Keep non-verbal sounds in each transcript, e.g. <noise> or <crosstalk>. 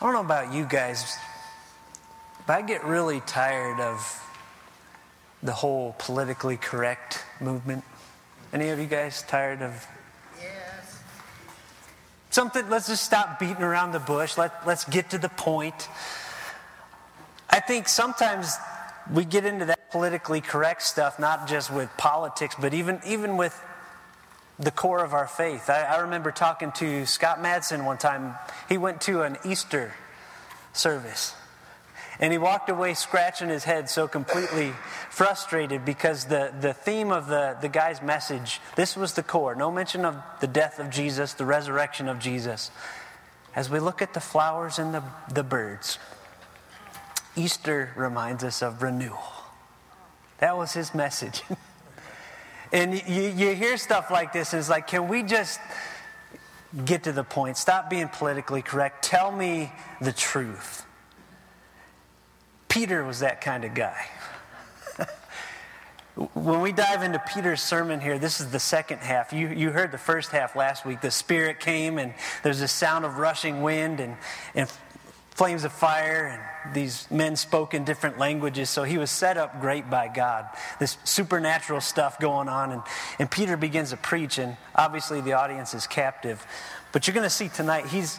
I don't know about you guys, but I get really tired of the whole politically correct movement. Any of you guys tired of Yes. something? Let's just stop beating around the bush. Let, let's get to the point. I think sometimes we get into that politically correct stuff, not just with politics, but even, even with the core of our faith. I, I remember talking to Scott Madsen one time. He went to an Easter service. And he walked away scratching his head so completely frustrated because the, the theme of the, the guy's message, this was the core. No mention of the death of Jesus, the resurrection of Jesus. As we look at the flowers and the, the birds, Easter reminds us of renewal. That was his message. <laughs> and you, you hear stuff like this, and it's like, can we just get to the point? Stop being politically correct. Tell me the truth. Peter was that kind of guy. <laughs> when we dive into Peter's sermon here, this is the second half. You, you heard the first half last week. The Spirit came, and there's a sound of rushing wind and, and flames of fire, and these men spoke in different languages. So he was set up great by God. This supernatural stuff going on, and, and Peter begins to preach, and obviously the audience is captive. But you're going to see tonight, he's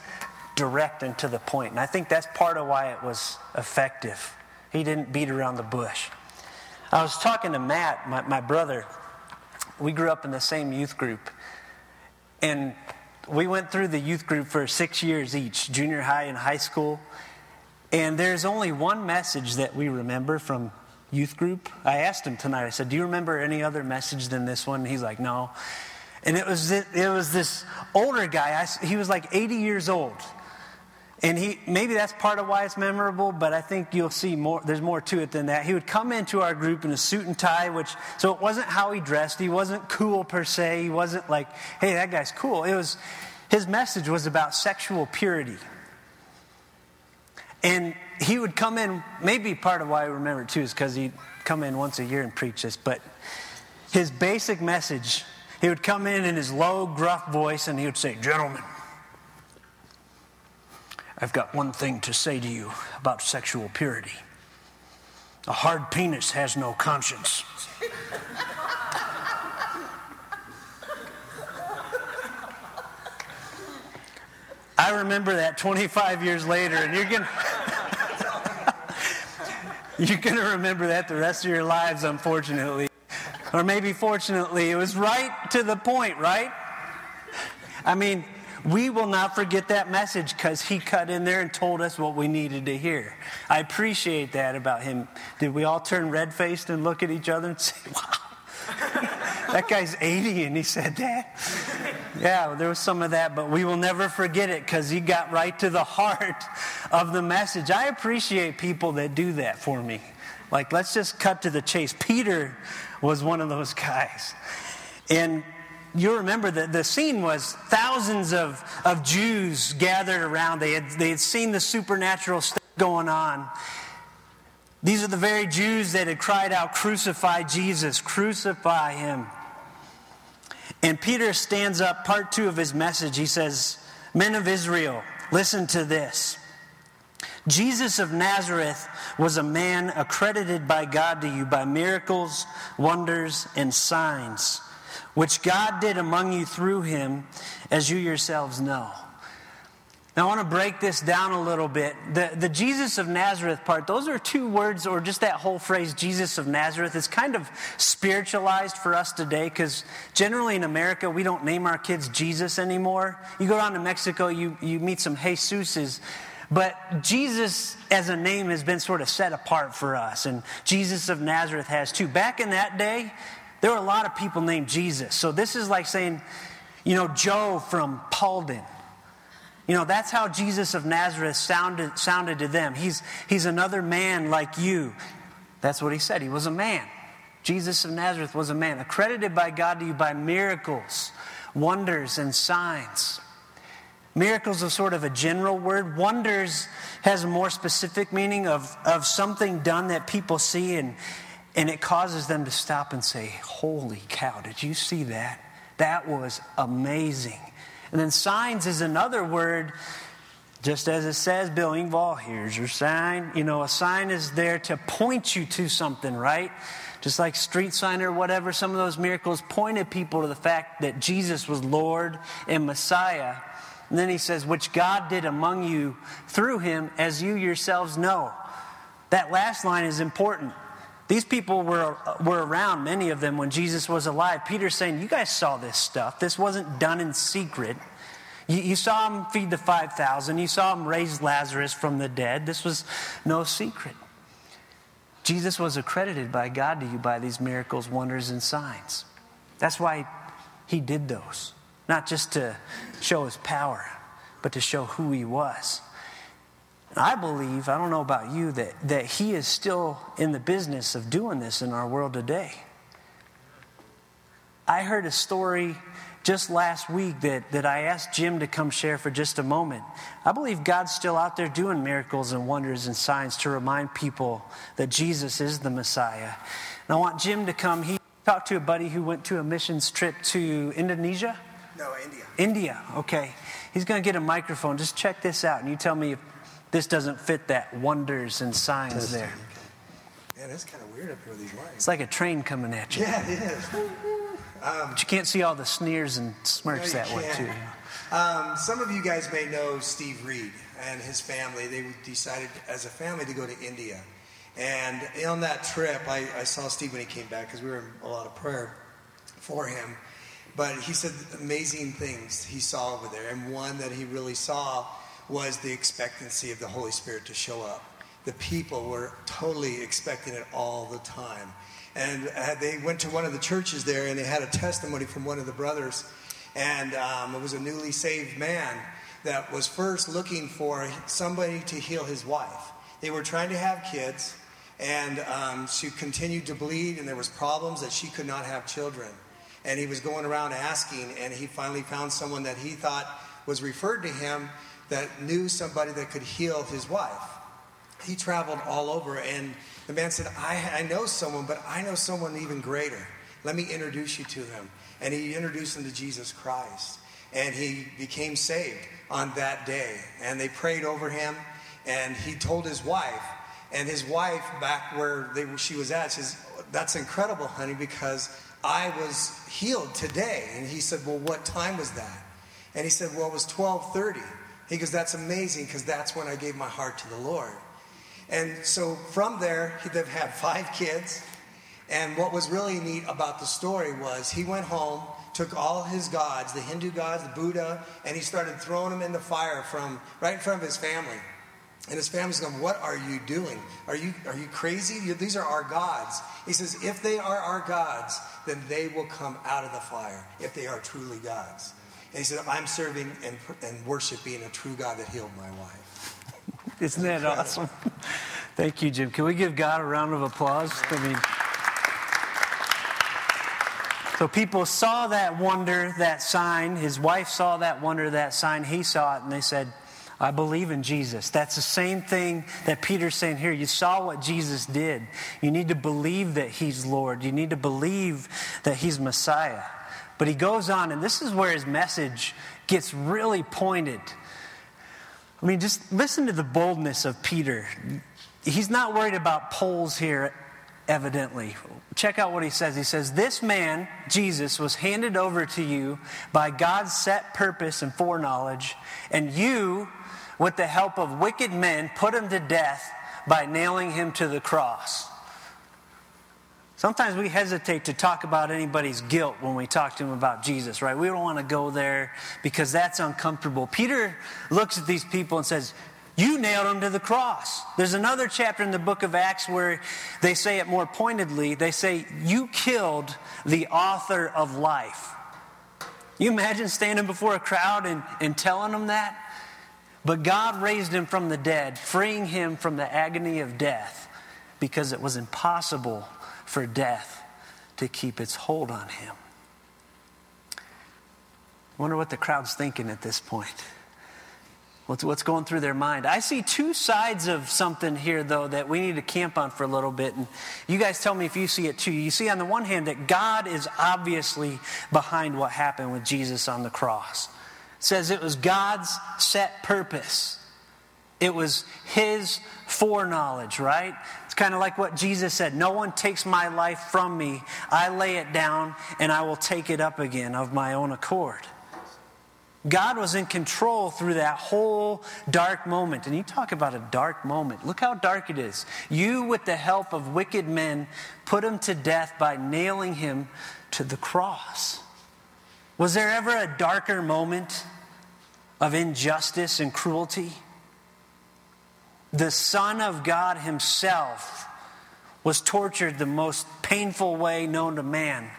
direct and to the point, and I think that's part of why it was effective. He didn't beat around the bush. I was talking to Matt, my, my brother. We grew up in the same youth group. And we went through the youth group for six years each, junior high and high school. And there's only one message that we remember from youth group. I asked him tonight, I said, Do you remember any other message than this one? He's like, No. And it was, it was this older guy. I, he was like 80 years old. And he maybe that's part of why it's memorable, but I think you'll see more there's more to it than that. He would come into our group in a suit and tie, which so it wasn't how he dressed. He wasn't cool per se. He wasn't like, hey, that guy's cool. It was his message was about sexual purity. And he would come in, maybe part of why I remember too is because he'd come in once a year and preach this, but his basic message, he would come in in his low, gruff voice and he would say, Gentlemen, I've got one thing to say to you about sexual purity. A hard penis has no conscience. I remember that 25 years later, and you're going. <laughs> You're going to remember that the rest of your lives, unfortunately. Or maybe fortunately. It was right to the point, right? I mean, we will not forget that message because he cut in there and told us what we needed to hear. I appreciate that about him. Did we all turn red faced and look at each other and <laughs> say, wow, that guy's 80 and he said that? Yeah, there was some of that, but we will never forget it because he got right to the <laughs> heart of the message. I appreciate people that do that for me. Like, let's just cut to the chase. Peter was one of those guys. And you remember that the scene was thousands of, of Jews gathered around. They had, they had seen the supernatural stuff going on. These are the very Jews that had cried out, Crucify Jesus, crucify him. And Peter stands up, part two of his message. He says, Men of Israel, listen to this. Jesus of Nazareth was a man accredited by God to you by miracles, wonders, and signs, which God did among you through him, as you yourselves know. Now, I want to break this down a little bit. The, the Jesus of Nazareth part, those are two words, or just that whole phrase, Jesus of Nazareth, is kind of spiritualized for us today because generally in America, we don't name our kids Jesus anymore. You go down to Mexico, you, you meet some Jesuses. But Jesus as a name has been sort of set apart for us, and Jesus of Nazareth has too. Back in that day, there were a lot of people named Jesus. So this is like saying, you know, Joe from Paulden. You know, that's how Jesus of Nazareth sounded, sounded to them. He's, he's another man like you. That's what he said. He was a man. Jesus of Nazareth was a man, accredited by God to you by miracles, wonders, and signs. Miracles is sort of a general word. Wonders has a more specific meaning of, of something done that people see and, and it causes them to stop and say, Holy cow, did you see that? That was amazing. And then signs is another word Just as it says, Bill Engvall, here's your sign. You know, a sign is there to point you to something, right? Just like street sign or whatever, some of those miracles pointed people to the fact that Jesus was Lord and Messiah. And then he says, which God did among you through him, as you yourselves know. That last line is important. These people were, were around, many of them, when Jesus was alive. Peter's saying, You guys saw this stuff. This wasn't done in secret. You, you saw him feed the 5,000, you saw him raise Lazarus from the dead. This was no secret. Jesus was accredited by God to you by these miracles, wonders, and signs. That's why he did those, not just to show his power, but to show who he was. I believe, I don't know about you, that, that he is still in the business of doing this in our world today. I heard a story just last week that, that I asked Jim to come share for just a moment. I believe God's still out there doing miracles and wonders and signs to remind people that Jesus is the Messiah. And I want Jim to come. He talked to a buddy who went to a missions trip to Indonesia. No, India. India, okay. He's going to get a microphone. Just check this out, and you tell me if this doesn't fit that wonders and signs Testing. there. Man, it's kind of weird up here with these lights. It's like a train coming at you. Yeah, it is. Um, but you can't see all the sneers and smirks no, that way, too. Um, some of you guys may know Steve Reed and his family. They decided as a family to go to India. And on that trip, I, I saw Steve when he came back because we were in a lot of prayer for him. But he said amazing things he saw over there. And one that he really saw was the expectancy of the Holy Spirit to show up. The people were totally expecting it all the time. And uh, they went to one of the churches there and they had a testimony from one of the brothers. And um, it was a newly saved man that was first looking for somebody to heal his wife. They were trying to have kids, and um, she continued to bleed, and there was problems that she could not have children. And he was going around asking, and he finally found someone that he thought was referred to him that knew somebody that could heal his wife. He traveled all over, and the man said, I, I know someone, but I know someone even greater. Let me introduce you to him. And he introduced him to Jesus Christ. And he became saved on that day. And they prayed over him, and he told his wife, and his wife, back where they, she was at, says, That's incredible, honey, because I was healed today. And he said, Well, what time was that? And he said, Well, it was 1230. He goes, That's amazing because that's when I gave my heart to the Lord. And so from there, they've had five kids. And what was really neat about the story was he went home, took all his gods, the Hindu gods, the Buddha, and he started throwing them in the fire from right in front of his family. And his family's going, What are you doing? Are you, are you crazy? These are our gods. He says, If they are our gods, then they will come out of the fire, if they are truly gods. And he said, I'm serving and, and worshiping a true God that healed my wife. <laughs> Isn't that awesome? <laughs> Thank you, Jim. Can we give God a round of applause? I mean, so people saw that wonder, that sign. His wife saw that wonder, that sign. He saw it, and they said, I believe in Jesus. That's the same thing that Peter's saying here. You saw what Jesus did. You need to believe that he's Lord. You need to believe that he's Messiah. But he goes on, and this is where his message gets really pointed. I mean, just listen to the boldness of Peter. He's not worried about polls here, evidently. Check out what he says. He says, This man, Jesus, was handed over to you by God's set purpose and foreknowledge, and you, with the help of wicked men, put him to death by nailing him to the cross. Sometimes we hesitate to talk about anybody's guilt when we talk to them about Jesus, right? We don't want to go there because that's uncomfortable. Peter looks at these people and says, You nailed him to the cross. There's another chapter in the book of Acts where they say it more pointedly. They say, You killed the author of life. You imagine standing before a crowd and, and telling them that? But God raised him from the dead, freeing him from the agony of death because it was impossible for death to keep its hold on him. Wonder what the crowd's thinking at this point. What's, what's going through their mind? I see two sides of something here, though, that we need to camp on for a little bit. And you guys tell me if you see it too. You see, on the one hand, that God is obviously behind what happened with Jesus on the cross. It says it was God's set purpose. It was his foreknowledge, right? It's kind of like what Jesus said No one takes my life from me. I lay it down and I will take it up again of my own accord. God was in control through that whole dark moment. And you talk about a dark moment. Look how dark it is. You, with the help of wicked men, put him to death by nailing him to the cross. Was there ever a darker moment of injustice and cruelty? The Son of God Himself was tortured the most painful way known to man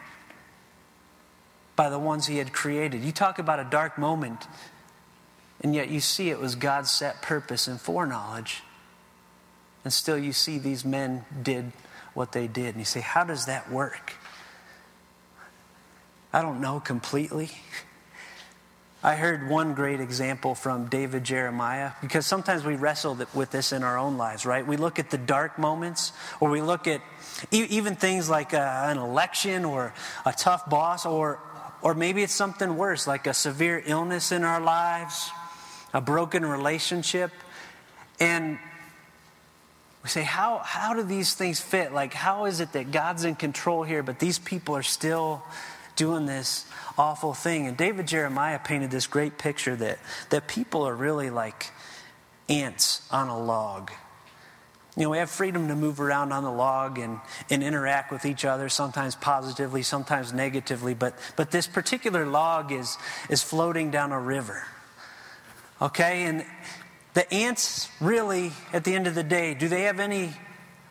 by the ones He had created. You talk about a dark moment, and yet you see it was God's set purpose and foreknowledge. And still, you see these men did what they did. And you say, How does that work? I don't know completely. <laughs> I heard one great example from David Jeremiah because sometimes we wrestle with this in our own lives, right? We look at the dark moments, or we look at even things like uh, an election or a tough boss, or, or maybe it's something worse, like a severe illness in our lives, a broken relationship. And we say, how, how do these things fit? Like, how is it that God's in control here, but these people are still doing this awful thing. And David Jeremiah painted this great picture that, that people are really like ants on a log. You know, we have freedom to move around on the log and, and interact with each other, sometimes positively, sometimes negatively, but, but this particular log is, is floating down a river. Okay? And the ants really, at the end of the day, do they have any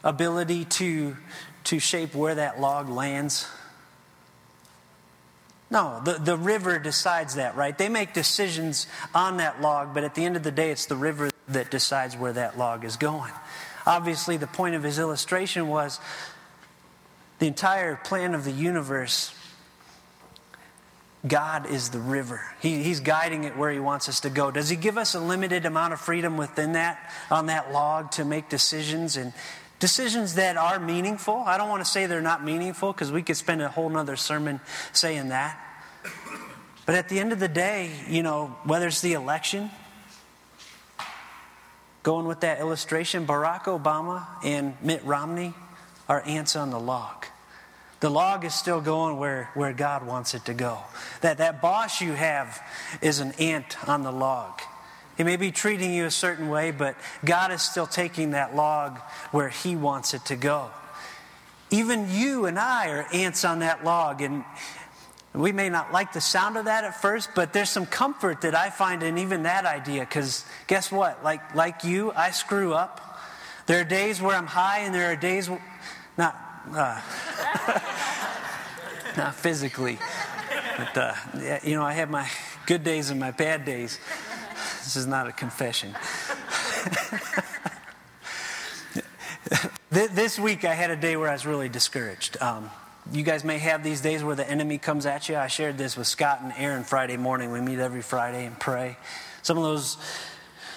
ability to, to shape where that log lands? No, the, the river decides that, right? They make decisions on that log, but at the end of the day, it's the river that decides where that log is going. Obviously, the point of his illustration was the entire plan of the universe. God is the river. He, he's guiding it where He wants us to go. Does He give us a limited amount of freedom within that, on that log, to make decisions and Decisions that are meaningful. I don't want to say they're not meaningful because we could spend a whole nother sermon saying that. But at the end of the day, you know, whether it's the election, going with that illustration, Barack Obama and Mitt Romney are ants on the log. The log is still going where, where God wants it to go. That, that boss you have is an ant on the log. He may be treating you a certain way, but God is still taking that log where He wants it to go. Even you and I are ants on that log, and we may not like the sound of that at first, but there's some comfort that I find in even that idea. Because guess what? Like, like you, I screw up. There are days where I'm high, and there are days, not, uh, <laughs> not physically, but uh, you know, I have my good days and my bad days. This is not a confession. <laughs> this week, I had a day where I was really discouraged. Um, you guys may have these days where the enemy comes at you. I shared this with Scott and Aaron Friday morning. We meet every Friday and pray. Some of those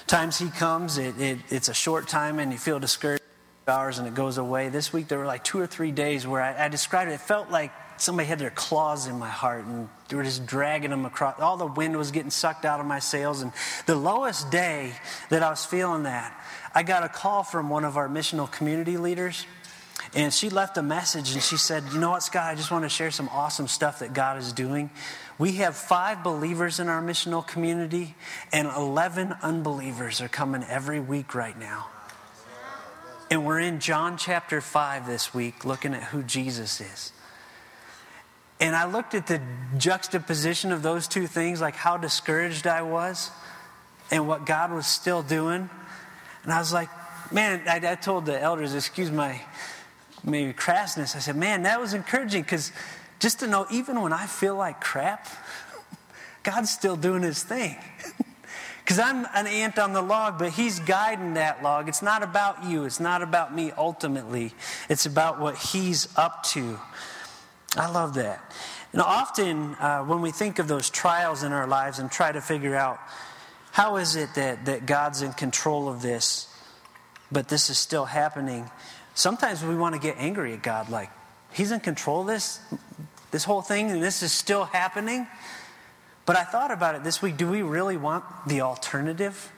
times he comes, it, it, it's a short time and you feel discouraged hours and it goes away. This week there were like two or three days where I, I described it. It felt like somebody had their claws in my heart and they were just dragging them across. All the wind was getting sucked out of my sails. And the lowest day that I was feeling that, I got a call from one of our missional community leaders. And she left a message and she said, You know what, Scott? I just want to share some awesome stuff that God is doing. We have five believers in our missional community, and 11 unbelievers are coming every week right now. And we're in John chapter 5 this week looking at who Jesus is. And I looked at the juxtaposition of those two things, like how discouraged I was and what God was still doing. And I was like, man, I, I told the elders, excuse my maybe crassness, I said, man, that was encouraging because just to know, even when I feel like crap, <laughs> God's still doing his thing. <laughs> Because I'm an ant on the log, but he's guiding that log. It's not about you, it's not about me ultimately, it's about what he's up to. I love that. And often, uh, when we think of those trials in our lives and try to figure out how is it that, that God's in control of this, but this is still happening, sometimes we want to get angry at God, like, He's in control of this, this whole thing, and this is still happening. But I thought about it this week do we really want the alternative?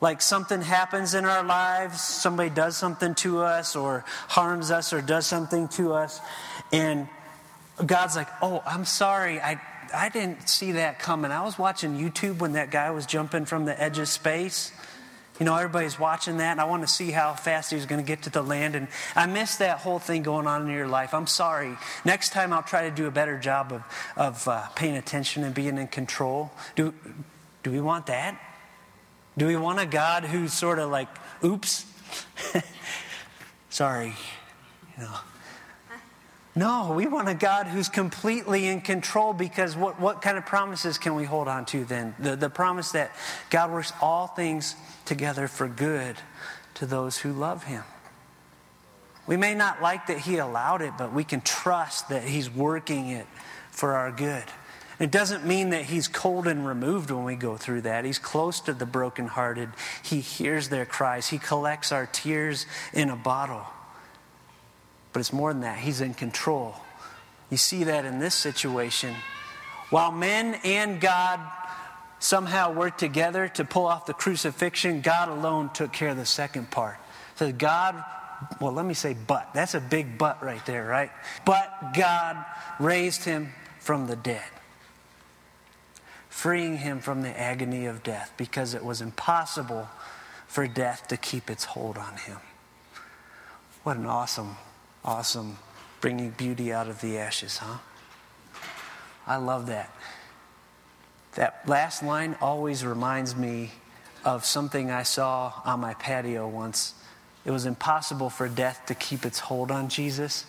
Like something happens in our lives, somebody does something to us or harms us or does something to us, and God's like, oh, I'm sorry, I, I didn't see that coming. I was watching YouTube when that guy was jumping from the edge of space. You know, everybody's watching that, and I want to see how fast he's going to get to the land. And I missed that whole thing going on in your life. I'm sorry. Next time, I'll try to do a better job of, of uh, paying attention and being in control. Do, do we want that? Do we want a God who's sort of like, oops, <laughs> sorry, you know? No, we want a God who's completely in control because what, what kind of promises can we hold on to then? The, the promise that God works all things together for good to those who love Him. We may not like that He allowed it, but we can trust that He's working it for our good. It doesn't mean that he's cold and removed when we go through that. He's close to the brokenhearted. He hears their cries. He collects our tears in a bottle. But it's more than that, he's in control. You see that in this situation. While men and God somehow worked together to pull off the crucifixion, God alone took care of the second part. So God, well, let me say but. That's a big but right there, right? But God raised him from the dead freeing him from the agony of death because it was impossible for death to keep its hold on him. What an awesome, awesome bringing beauty out of the ashes, huh? I love that. That last line always reminds me of something I saw on my patio once. It was impossible for death to keep its hold on Jesus.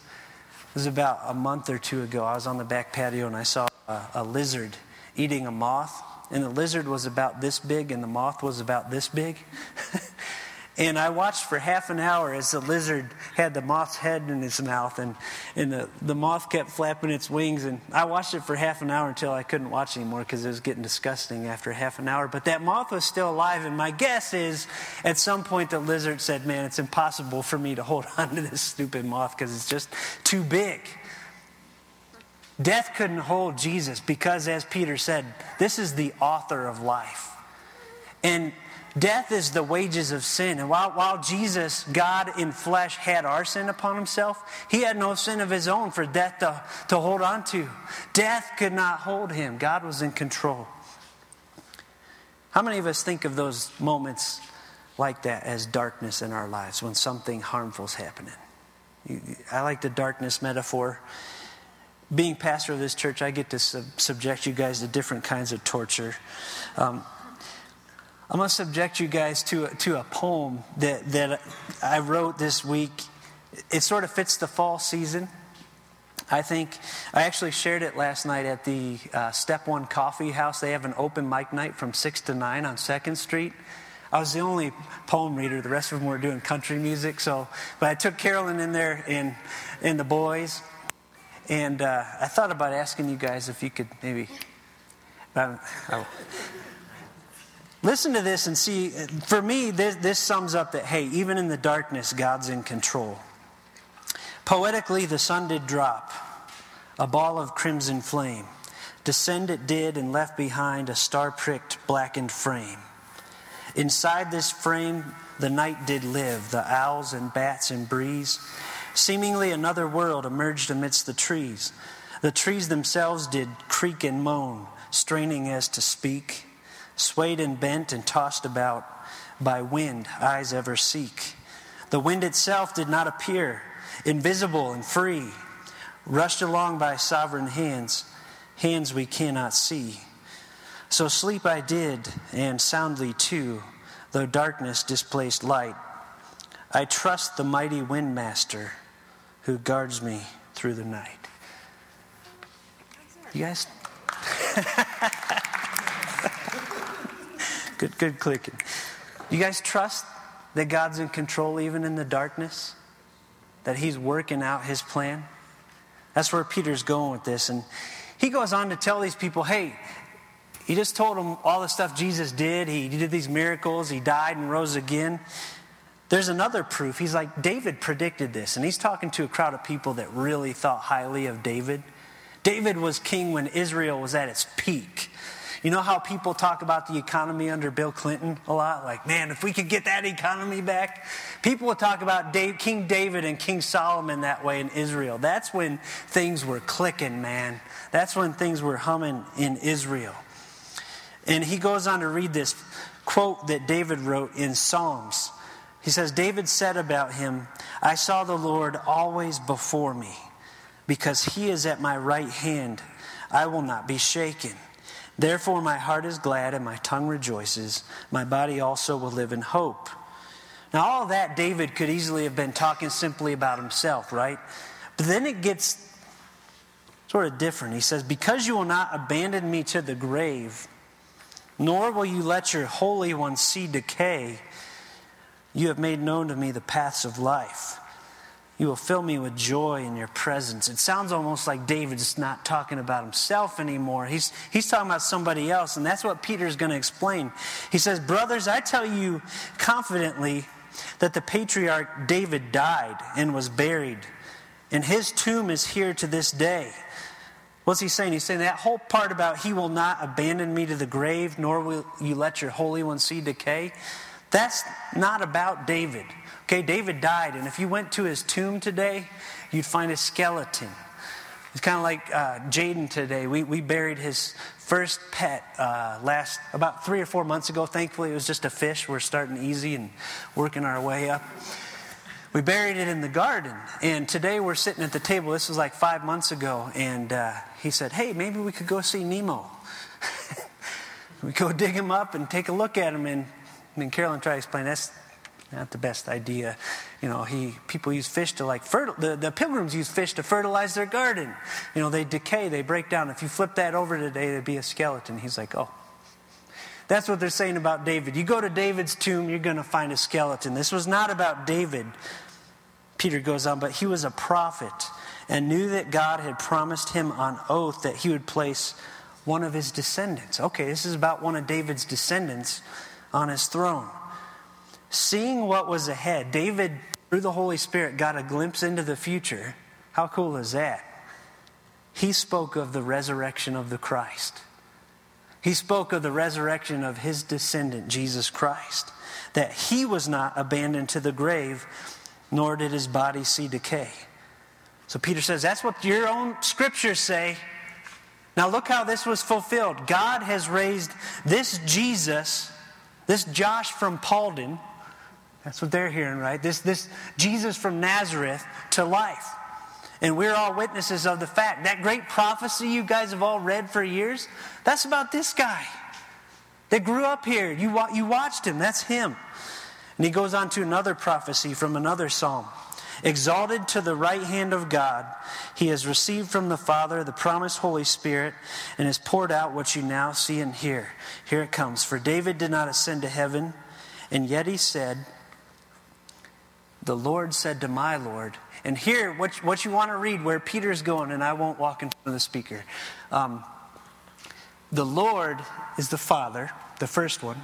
It was about a month or two ago. I was on the back patio and I saw a, a lizard eating a moth, and the lizard was about this big, and the moth was about this big. <laughs> and I watched for half an hour as the lizard had the moth's head in its mouth, and, and the, the moth kept flapping its wings. And I watched it for half an hour until I couldn't watch anymore because it was getting disgusting after half an hour. But that moth was still alive, and my guess is at some point the lizard said, Man, it's impossible for me to hold <laughs> on to this stupid moth because it's just too big. Death couldn't hold Jesus because, as Peter said, this is the author of life. And death is the wages of sin. And while, while Jesus, God in flesh, had our sin upon himself, he had no sin of his own for death to, to hold on to. Death could not hold him, God was in control. How many of us think of those moments like that as darkness in our lives when something harmful is happening? I like the darkness metaphor being pastor of this church, I get to sub- subject you guys to different kinds of torture. Um, I'm going to subject you guys to a, to a poem that, that I wrote this week. It sort of fits the fall season. I think I actually shared it last night at the uh, Step One Coffee House. They have an open mic night from 6 to 9 on 2nd Street. I was the only poem reader. The rest of them were doing country music. So, but I took Carolyn in there and, and the boys. And uh, I thought about asking you guys if you could maybe um, listen to this and see. For me, this, this sums up that, hey, even in the darkness, God's in control. Poetically, the sun did drop, a ball of crimson flame. Descend it did and left behind a star pricked, blackened frame. Inside this frame, the night did live, the owls and bats and breeze Seemingly another world emerged amidst the trees. The trees themselves did creak and moan, straining as to speak, swayed and bent and tossed about by wind eyes ever seek. The wind itself did not appear, invisible and free, rushed along by sovereign hands, hands we cannot see. So sleep I did, and soundly too, though darkness displaced light. I trust the mighty windmaster who guards me through the night. You guys? <laughs> good, good clicking. You guys trust that God's in control even in the darkness? That He's working out His plan? That's where Peter's going with this. And he goes on to tell these people hey, he just told them all the stuff Jesus did. He did these miracles, He died and rose again. There's another proof. He's like, David predicted this. And he's talking to a crowd of people that really thought highly of David. David was king when Israel was at its peak. You know how people talk about the economy under Bill Clinton a lot? Like, man, if we could get that economy back. People would talk about Dave, King David and King Solomon that way in Israel. That's when things were clicking, man. That's when things were humming in Israel. And he goes on to read this quote that David wrote in Psalms. He says, David said about him, I saw the Lord always before me. Because he is at my right hand, I will not be shaken. Therefore, my heart is glad and my tongue rejoices. My body also will live in hope. Now, all that David could easily have been talking simply about himself, right? But then it gets sort of different. He says, Because you will not abandon me to the grave, nor will you let your Holy One see decay, you have made known to me the paths of life. You will fill me with joy in your presence. It sounds almost like David's not talking about himself anymore. He's, he's talking about somebody else, and that's what Peter's going to explain. He says, Brothers, I tell you confidently that the patriarch David died and was buried, and his tomb is here to this day. What's he saying? He's saying that whole part about he will not abandon me to the grave, nor will you let your Holy One see decay. That's not about David. Okay, David died, and if you went to his tomb today, you'd find a skeleton. It's kind of like uh, Jaden today. We, we buried his first pet uh, last about three or four months ago. Thankfully, it was just a fish. We're starting easy and working our way up. We buried it in the garden, and today we're sitting at the table. This was like five months ago, and uh, he said, Hey, maybe we could go see Nemo. <laughs> we go dig him up and take a look at him, and, and Carolyn tried to explain that's not the best idea. You know, he people use fish to like fertil- the, the pilgrims use fish to fertilize their garden. You know, they decay, they break down. If you flip that over today, there'd be a skeleton. He's like, oh. That's what they're saying about David. You go to David's tomb, you're going to find a skeleton. This was not about David. Peter goes on, but he was a prophet and knew that God had promised him on oath that he would place one of his descendants. Okay, this is about one of David's descendants on his throne. Seeing what was ahead, David, through the Holy Spirit, got a glimpse into the future. How cool is that? He spoke of the resurrection of the Christ. He spoke of the resurrection of his descendant, Jesus Christ, that he was not abandoned to the grave, nor did his body see decay. So Peter says, That's what your own scriptures say. Now look how this was fulfilled. God has raised this Jesus, this Josh from Paulden, that's what they're hearing, right? This, this Jesus from Nazareth to life. And we're all witnesses of the fact. That great prophecy you guys have all read for years, that's about this guy that grew up here. You, you watched him, that's him. And he goes on to another prophecy from another psalm. Exalted to the right hand of God, he has received from the Father the promised Holy Spirit and has poured out what you now see and hear. Here it comes. For David did not ascend to heaven, and yet he said, the Lord said to my Lord, and here, what, what you want to read, where Peter's going, and I won't walk in front of the speaker. Um, the Lord is the Father, the first one.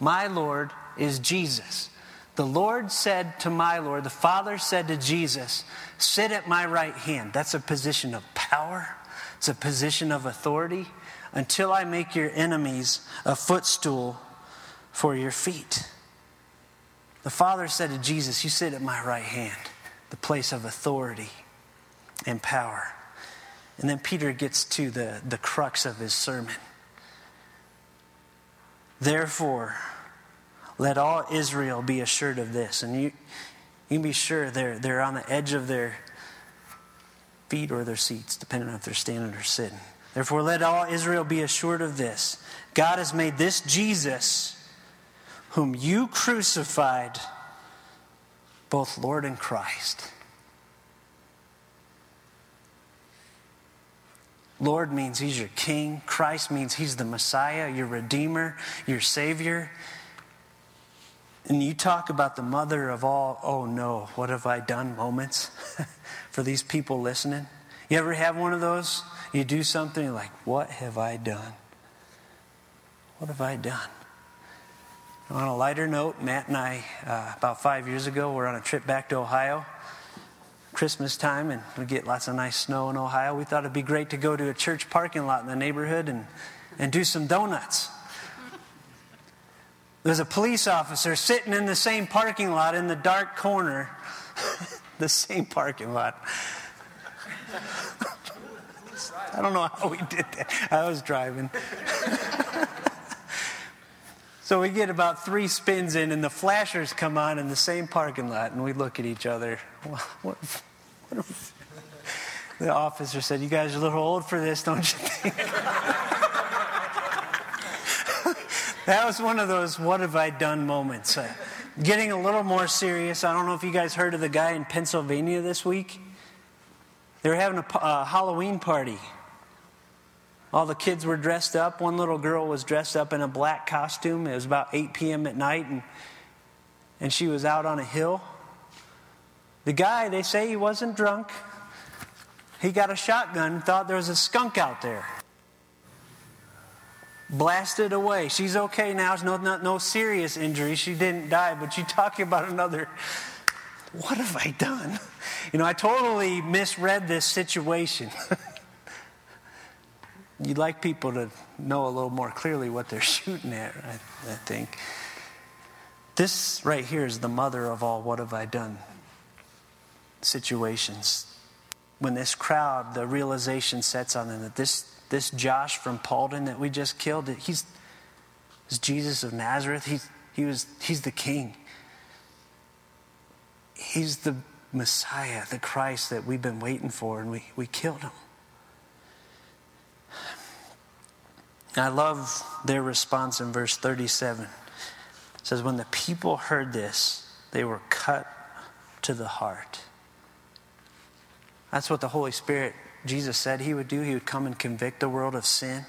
My Lord is Jesus. The Lord said to my Lord, the Father said to Jesus, Sit at my right hand. That's a position of power, it's a position of authority until I make your enemies a footstool for your feet. The Father said to Jesus, You sit at my right hand, the place of authority and power. And then Peter gets to the, the crux of his sermon. Therefore, let all Israel be assured of this. And you, you can be sure they're, they're on the edge of their feet or their seats, depending on if they're standing or sitting. Therefore, let all Israel be assured of this God has made this Jesus whom you crucified, both Lord and Christ. Lord means he's your king. Christ means he's the Messiah, your Redeemer, your Savior. And you talk about the mother of all, oh no, what have I done moments <laughs> for these people listening. You ever have one of those? You do something like, what have I done? What have I done? On a lighter note, Matt and I, uh, about five years ago, were on a trip back to Ohio. Christmas time, and we get lots of nice snow in Ohio. We thought it'd be great to go to a church parking lot in the neighborhood and and do some donuts. There's a police officer sitting in the same parking lot in the dark corner, <laughs> the same parking lot. <laughs> I don't know how we did that. I was driving. <laughs> so we get about three spins in, and the flashers come on in the same parking lot, and we look at each other. What, what, the officer said, You guys are a little old for this, don't you think? That was one of those what have I done moments. Uh, getting a little more serious. I don't know if you guys heard of the guy in Pennsylvania this week. They were having a uh, Halloween party. All the kids were dressed up. One little girl was dressed up in a black costume. It was about 8 p.m. at night, and, and she was out on a hill. The guy, they say he wasn't drunk. He got a shotgun, thought there was a skunk out there. Blasted away. She's okay now. No, no, no serious injury. She didn't die, but you talking about another. What have I done? You know, I totally misread this situation. <laughs> You'd like people to know a little more clearly what they're shooting at, I, I think. This right here is the mother of all what have I done situations when this crowd, the realization sets on them that this, this Josh from Paulden that we just killed, he's, he's Jesus of Nazareth. He, he was, he's the king. He's the Messiah, the Christ that we've been waiting for, and we, we killed him. I love their response in verse 37. It says, When the people heard this, they were cut to the heart. That's what the Holy Spirit, Jesus said he would do. He would come and convict the world of sin.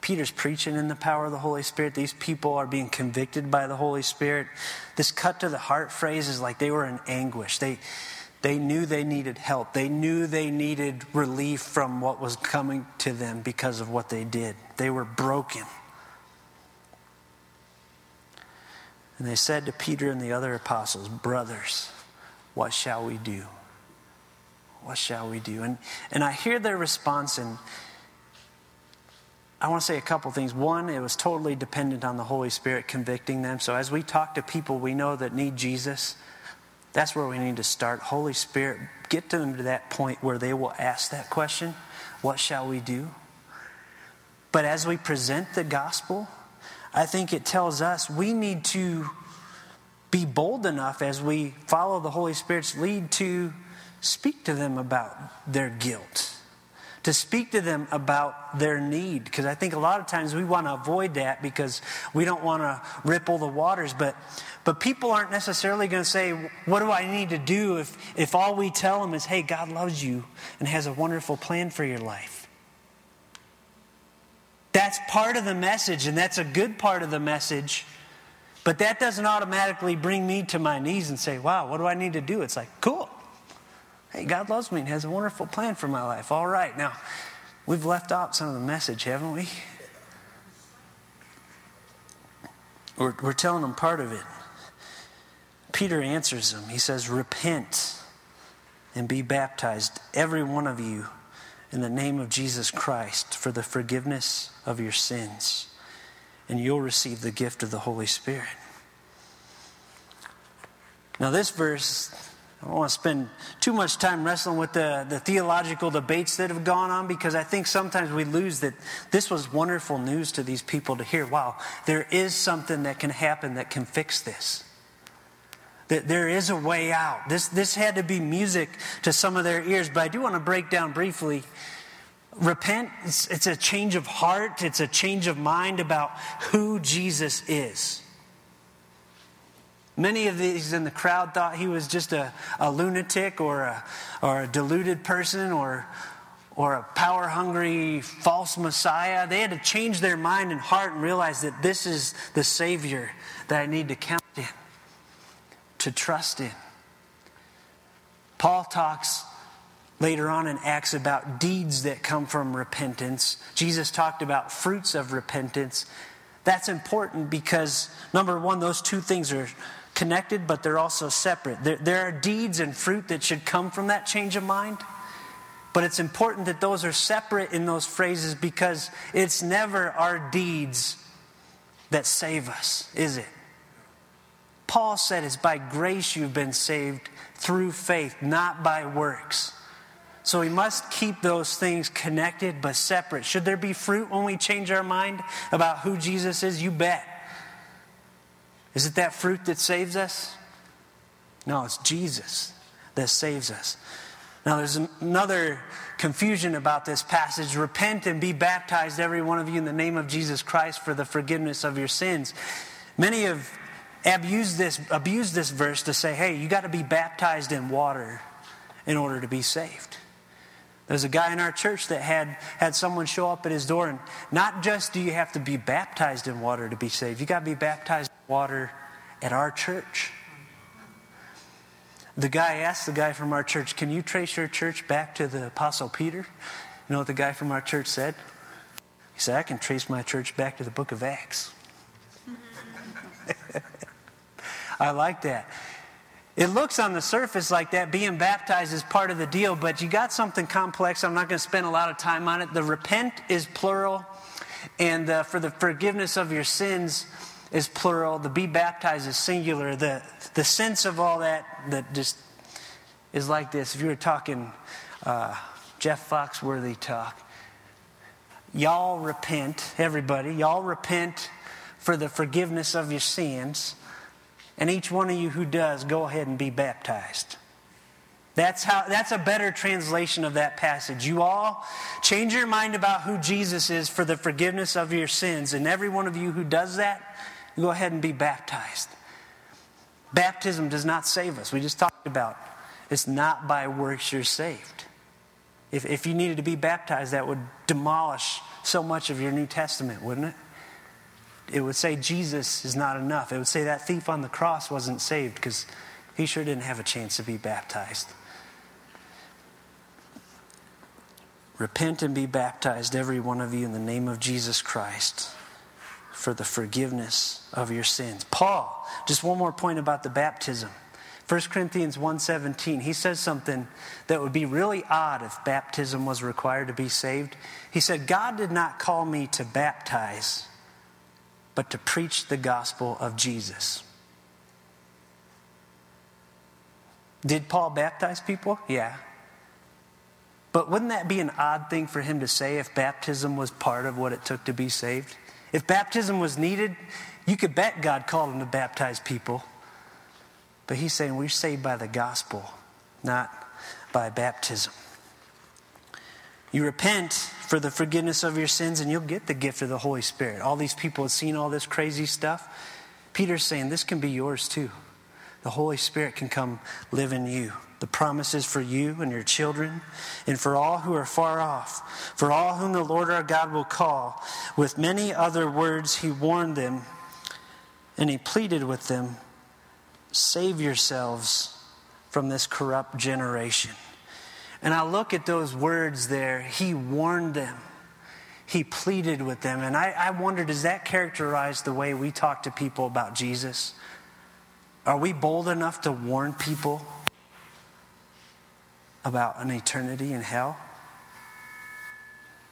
Peter's preaching in the power of the Holy Spirit. These people are being convicted by the Holy Spirit. This cut to the heart phrase is like they were in anguish. They, they knew they needed help. They knew they needed relief from what was coming to them because of what they did. They were broken. And they said to Peter and the other apostles, Brothers, what shall we do? What shall we do? And, and I hear their response, and I want to say a couple things. One, it was totally dependent on the Holy Spirit convicting them. So as we talk to people we know that need Jesus, that's where we need to start. Holy Spirit, get them to that point where they will ask that question What shall we do? But as we present the gospel, I think it tells us we need to be bold enough as we follow the Holy Spirit's lead to speak to them about their guilt, to speak to them about their need. Because I think a lot of times we want to avoid that because we don't want to ripple the waters. But, but people aren't necessarily going to say, What do I need to do if, if all we tell them is, Hey, God loves you and has a wonderful plan for your life? That's part of the message, and that's a good part of the message. But that doesn't automatically bring me to my knees and say, Wow, what do I need to do? It's like, Cool. Hey, God loves me and has a wonderful plan for my life. All right. Now, we've left out some of the message, haven't we? We're, we're telling them part of it. Peter answers them. He says, Repent and be baptized, every one of you, in the name of Jesus Christ for the forgiveness of your sins, and you'll receive the gift of the Holy Spirit. Now, this verse I don't want to spend too much time wrestling with the, the theological debates that have gone on because I think sometimes we lose that this was wonderful news to these people to hear. Wow, there is something that can happen that can fix this. That there is a way out. This, this had to be music to some of their ears, but I do want to break down briefly. Repent, it's, it's a change of heart, it's a change of mind about who Jesus is. Many of these in the crowd thought he was just a, a lunatic or a, or a deluded person or, or a power hungry false Messiah. They had to change their mind and heart and realize that this is the Savior that I need to count in, to trust in. Paul talks later on in Acts about deeds that come from repentance. Jesus talked about fruits of repentance. That's important because, number one, those two things are connected, but they're also separate. There, there, are deeds and fruit that should come from that change of mind. But it's important that those are separate in those phrases because it's never our deeds that save us, is it? Paul said it's by grace you've been saved through faith, not by works. So we must keep those things connected but separate. Should there be fruit when we change our mind about who Jesus is? You bet. Is it that fruit that saves us? No, it's Jesus that saves us. Now, there's another confusion about this passage. Repent and be baptized, every one of you, in the name of Jesus Christ for the forgiveness of your sins. Many have abused this, abused this verse to say, hey, you got to be baptized in water in order to be saved. There's a guy in our church that had, had someone show up at his door, and not just do you have to be baptized in water to be saved, you got to be baptized in water at our church. The guy asked the guy from our church, Can you trace your church back to the Apostle Peter? You know what the guy from our church said? He said, I can trace my church back to the book of Acts. <laughs> I like that. It looks on the surface like that being baptized is part of the deal, but you got something complex. I'm not going to spend a lot of time on it. The repent is plural, and uh, for the forgiveness of your sins is plural. The be baptized is singular. The, the sense of all that that just is like this. If you were talking uh, Jeff Foxworthy talk, y'all repent, everybody, y'all repent for the forgiveness of your sins and each one of you who does, go ahead and be baptized. That's, how, that's a better translation of that passage. You all change your mind about who Jesus is for the forgiveness of your sins. And every one of you who does that, go ahead and be baptized. Baptism does not save us. We just talked about it's not by works you're saved. If, if you needed to be baptized, that would demolish so much of your New Testament, wouldn't it? It would say Jesus is not enough. It would say that thief on the cross wasn't saved because he sure didn't have a chance to be baptized. Repent and be baptized, every one of you, in the name of Jesus Christ for the forgiveness of your sins. Paul, just one more point about the baptism. 1 Corinthians 1:17, he says something that would be really odd if baptism was required to be saved. He said, "God did not call me to baptize, but to preach the gospel of Jesus. Did Paul baptize people? Yeah. But wouldn't that be an odd thing for him to say if baptism was part of what it took to be saved? If baptism was needed, you could bet God called him to baptize people. But he's saying we're saved by the gospel, not by baptism. You repent for the forgiveness of your sins, and you'll get the gift of the Holy Spirit. All these people have seen all this crazy stuff. Peter's saying this can be yours too. The Holy Spirit can come live in you. The promise is for you and your children, and for all who are far off, for all whom the Lord our God will call. With many other words, he warned them, and he pleaded with them save yourselves from this corrupt generation. And I look at those words there. He warned them, he pleaded with them. And I, I wonder does that characterize the way we talk to people about Jesus? Are we bold enough to warn people about an eternity in hell?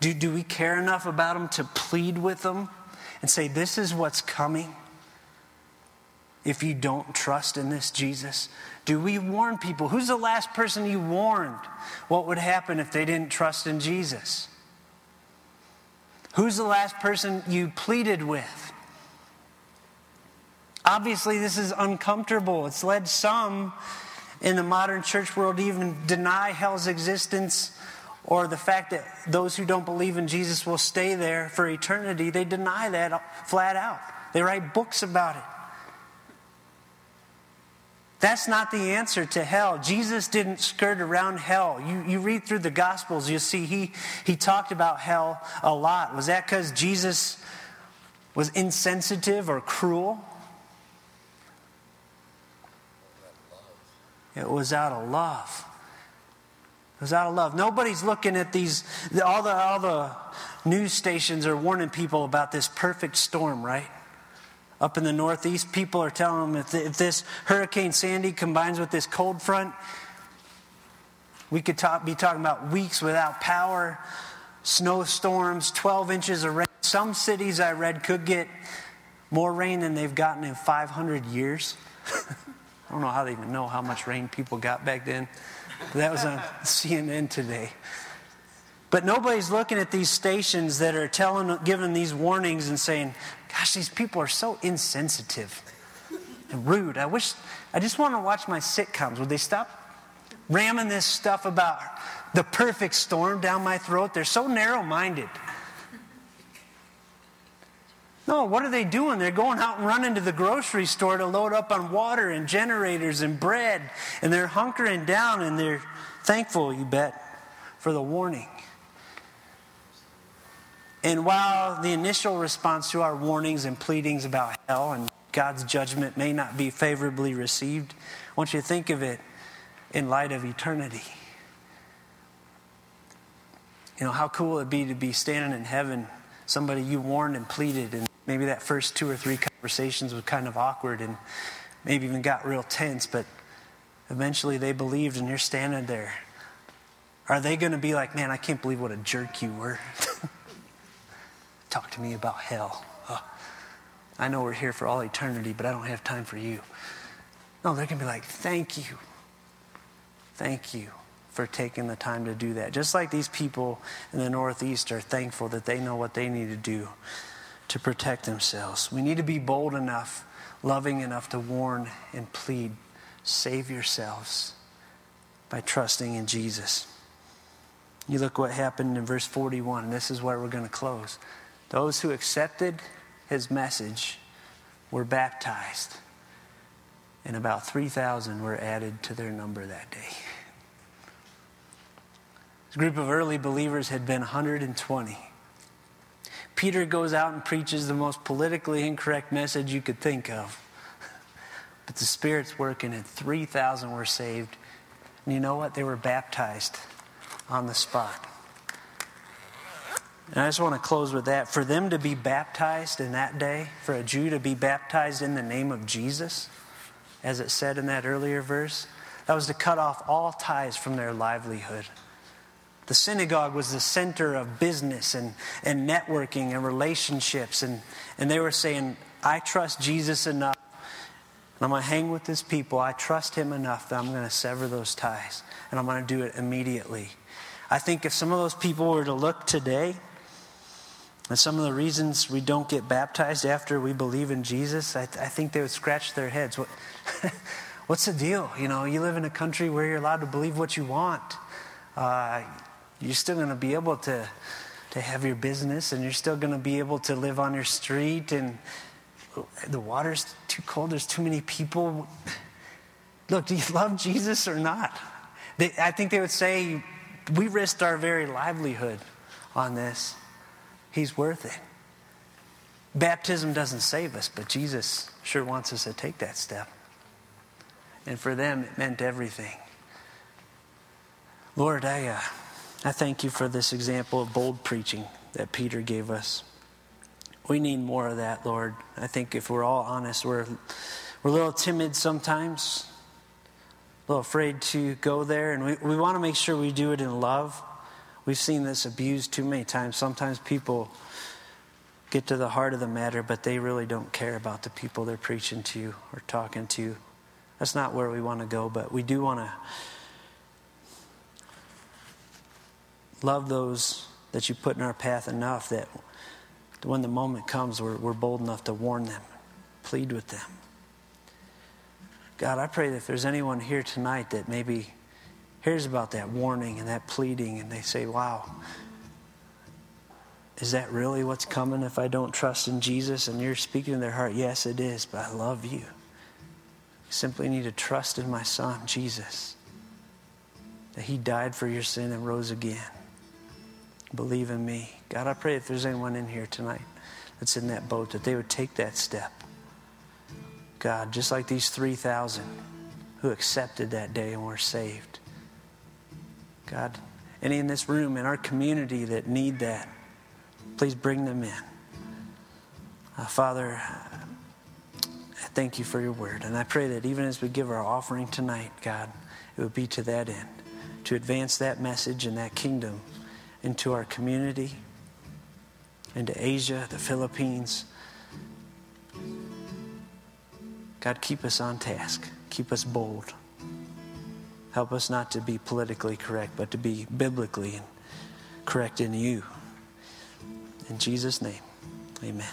Do, do we care enough about them to plead with them and say, This is what's coming? if you don't trust in this Jesus? Do we warn people? Who's the last person you warned what would happen if they didn't trust in Jesus? Who's the last person you pleaded with? Obviously, this is uncomfortable. It's led some in the modern church world to even deny hell's existence or the fact that those who don't believe in Jesus will stay there for eternity. They deny that flat out. They write books about it. That's not the answer to hell. Jesus didn't skirt around hell. You, you read through the Gospels, you see he, he talked about hell a lot. Was that because Jesus was insensitive or cruel? It was out of love. It was out of love. Nobody's looking at these, all the, all the news stations are warning people about this perfect storm, right? Up in the Northeast, people are telling them if, if this Hurricane Sandy combines with this cold front, We could talk, be talking about weeks without power, snowstorms, 12 inches of rain. Some cities I read could get more rain than they've gotten in 500 years. <laughs> I don't know how they even know how much rain people got back then. That was on <laughs> CNN today. But nobody's looking at these stations that are telling, giving these warnings and saying, gosh, these people are so insensitive and rude. I wish, I just want to watch my sitcoms. Would they stop ramming this stuff about the perfect storm down my throat? They're so narrow minded. No, what are they doing? They're going out and running to the grocery store to load up on water and generators and bread, and they're hunkering down and they're thankful, you bet, for the warning. And while the initial response to our warnings and pleadings about hell and God's judgment may not be favorably received, I want you to think of it in light of eternity. You know, how cool it'd be to be standing in heaven, somebody you warned and pleaded, and maybe that first two or three conversations was kind of awkward and maybe even got real tense, but eventually they believed and you're standing there. Are they going to be like, man, I can't believe what a jerk you were? <laughs> Talk to me about hell. Oh, I know we're here for all eternity, but I don't have time for you. No, they're going to be like, thank you. Thank you for taking the time to do that. Just like these people in the Northeast are thankful that they know what they need to do to protect themselves. We need to be bold enough, loving enough to warn and plead save yourselves by trusting in Jesus. You look what happened in verse 41. This is where we're going to close. Those who accepted his message were baptized, and about 3,000 were added to their number that day. This group of early believers had been 120. Peter goes out and preaches the most politically incorrect message you could think of. But the Spirit's working, and 3,000 were saved. And you know what? They were baptized on the spot. And I just want to close with that. For them to be baptized in that day, for a Jew to be baptized in the name of Jesus, as it said in that earlier verse, that was to cut off all ties from their livelihood. The synagogue was the center of business and, and networking and relationships. And, and they were saying, I trust Jesus enough. And I'm going to hang with this people. I trust him enough that I'm going to sever those ties. And I'm going to do it immediately. I think if some of those people were to look today, and some of the reasons we don't get baptized after we believe in Jesus, I, I think they would scratch their heads. What, <laughs> what's the deal? You know, you live in a country where you're allowed to believe what you want. Uh, you're still going to be able to, to have your business and you're still going to be able to live on your street and the water's too cold, there's too many people. Look, do you <laughs> love Jesus or not? They, I think they would say, we risked our very livelihood on this. He's worth it. Baptism doesn't save us, but Jesus sure wants us to take that step. And for them, it meant everything. Lord, I, uh, I thank you for this example of bold preaching that Peter gave us. We need more of that, Lord. I think if we're all honest, we're, we're a little timid sometimes, a little afraid to go there, and we, we want to make sure we do it in love. We've seen this abused too many times. Sometimes people get to the heart of the matter, but they really don't care about the people they're preaching to or talking to. That's not where we want to go, but we do want to love those that you put in our path enough that when the moment comes, we're, we're bold enough to warn them, plead with them. God, I pray that if there's anyone here tonight that maybe hears about that warning and that pleading, and they say, wow, is that really what's coming if I don't trust in Jesus? And you're speaking in their heart, yes, it is, but I love you. You simply need to trust in my son, Jesus, that he died for your sin and rose again. Believe in me. God, I pray if there's anyone in here tonight that's in that boat, that they would take that step. God, just like these 3,000 who accepted that day and were saved. God, any in this room, in our community that need that, please bring them in. Uh, Father, I thank you for your word. And I pray that even as we give our offering tonight, God, it would be to that end. to advance that message and that kingdom into our community, into Asia, the Philippines. God, keep us on task. Keep us bold. Help us not to be politically correct, but to be biblically correct in you. In Jesus' name, amen.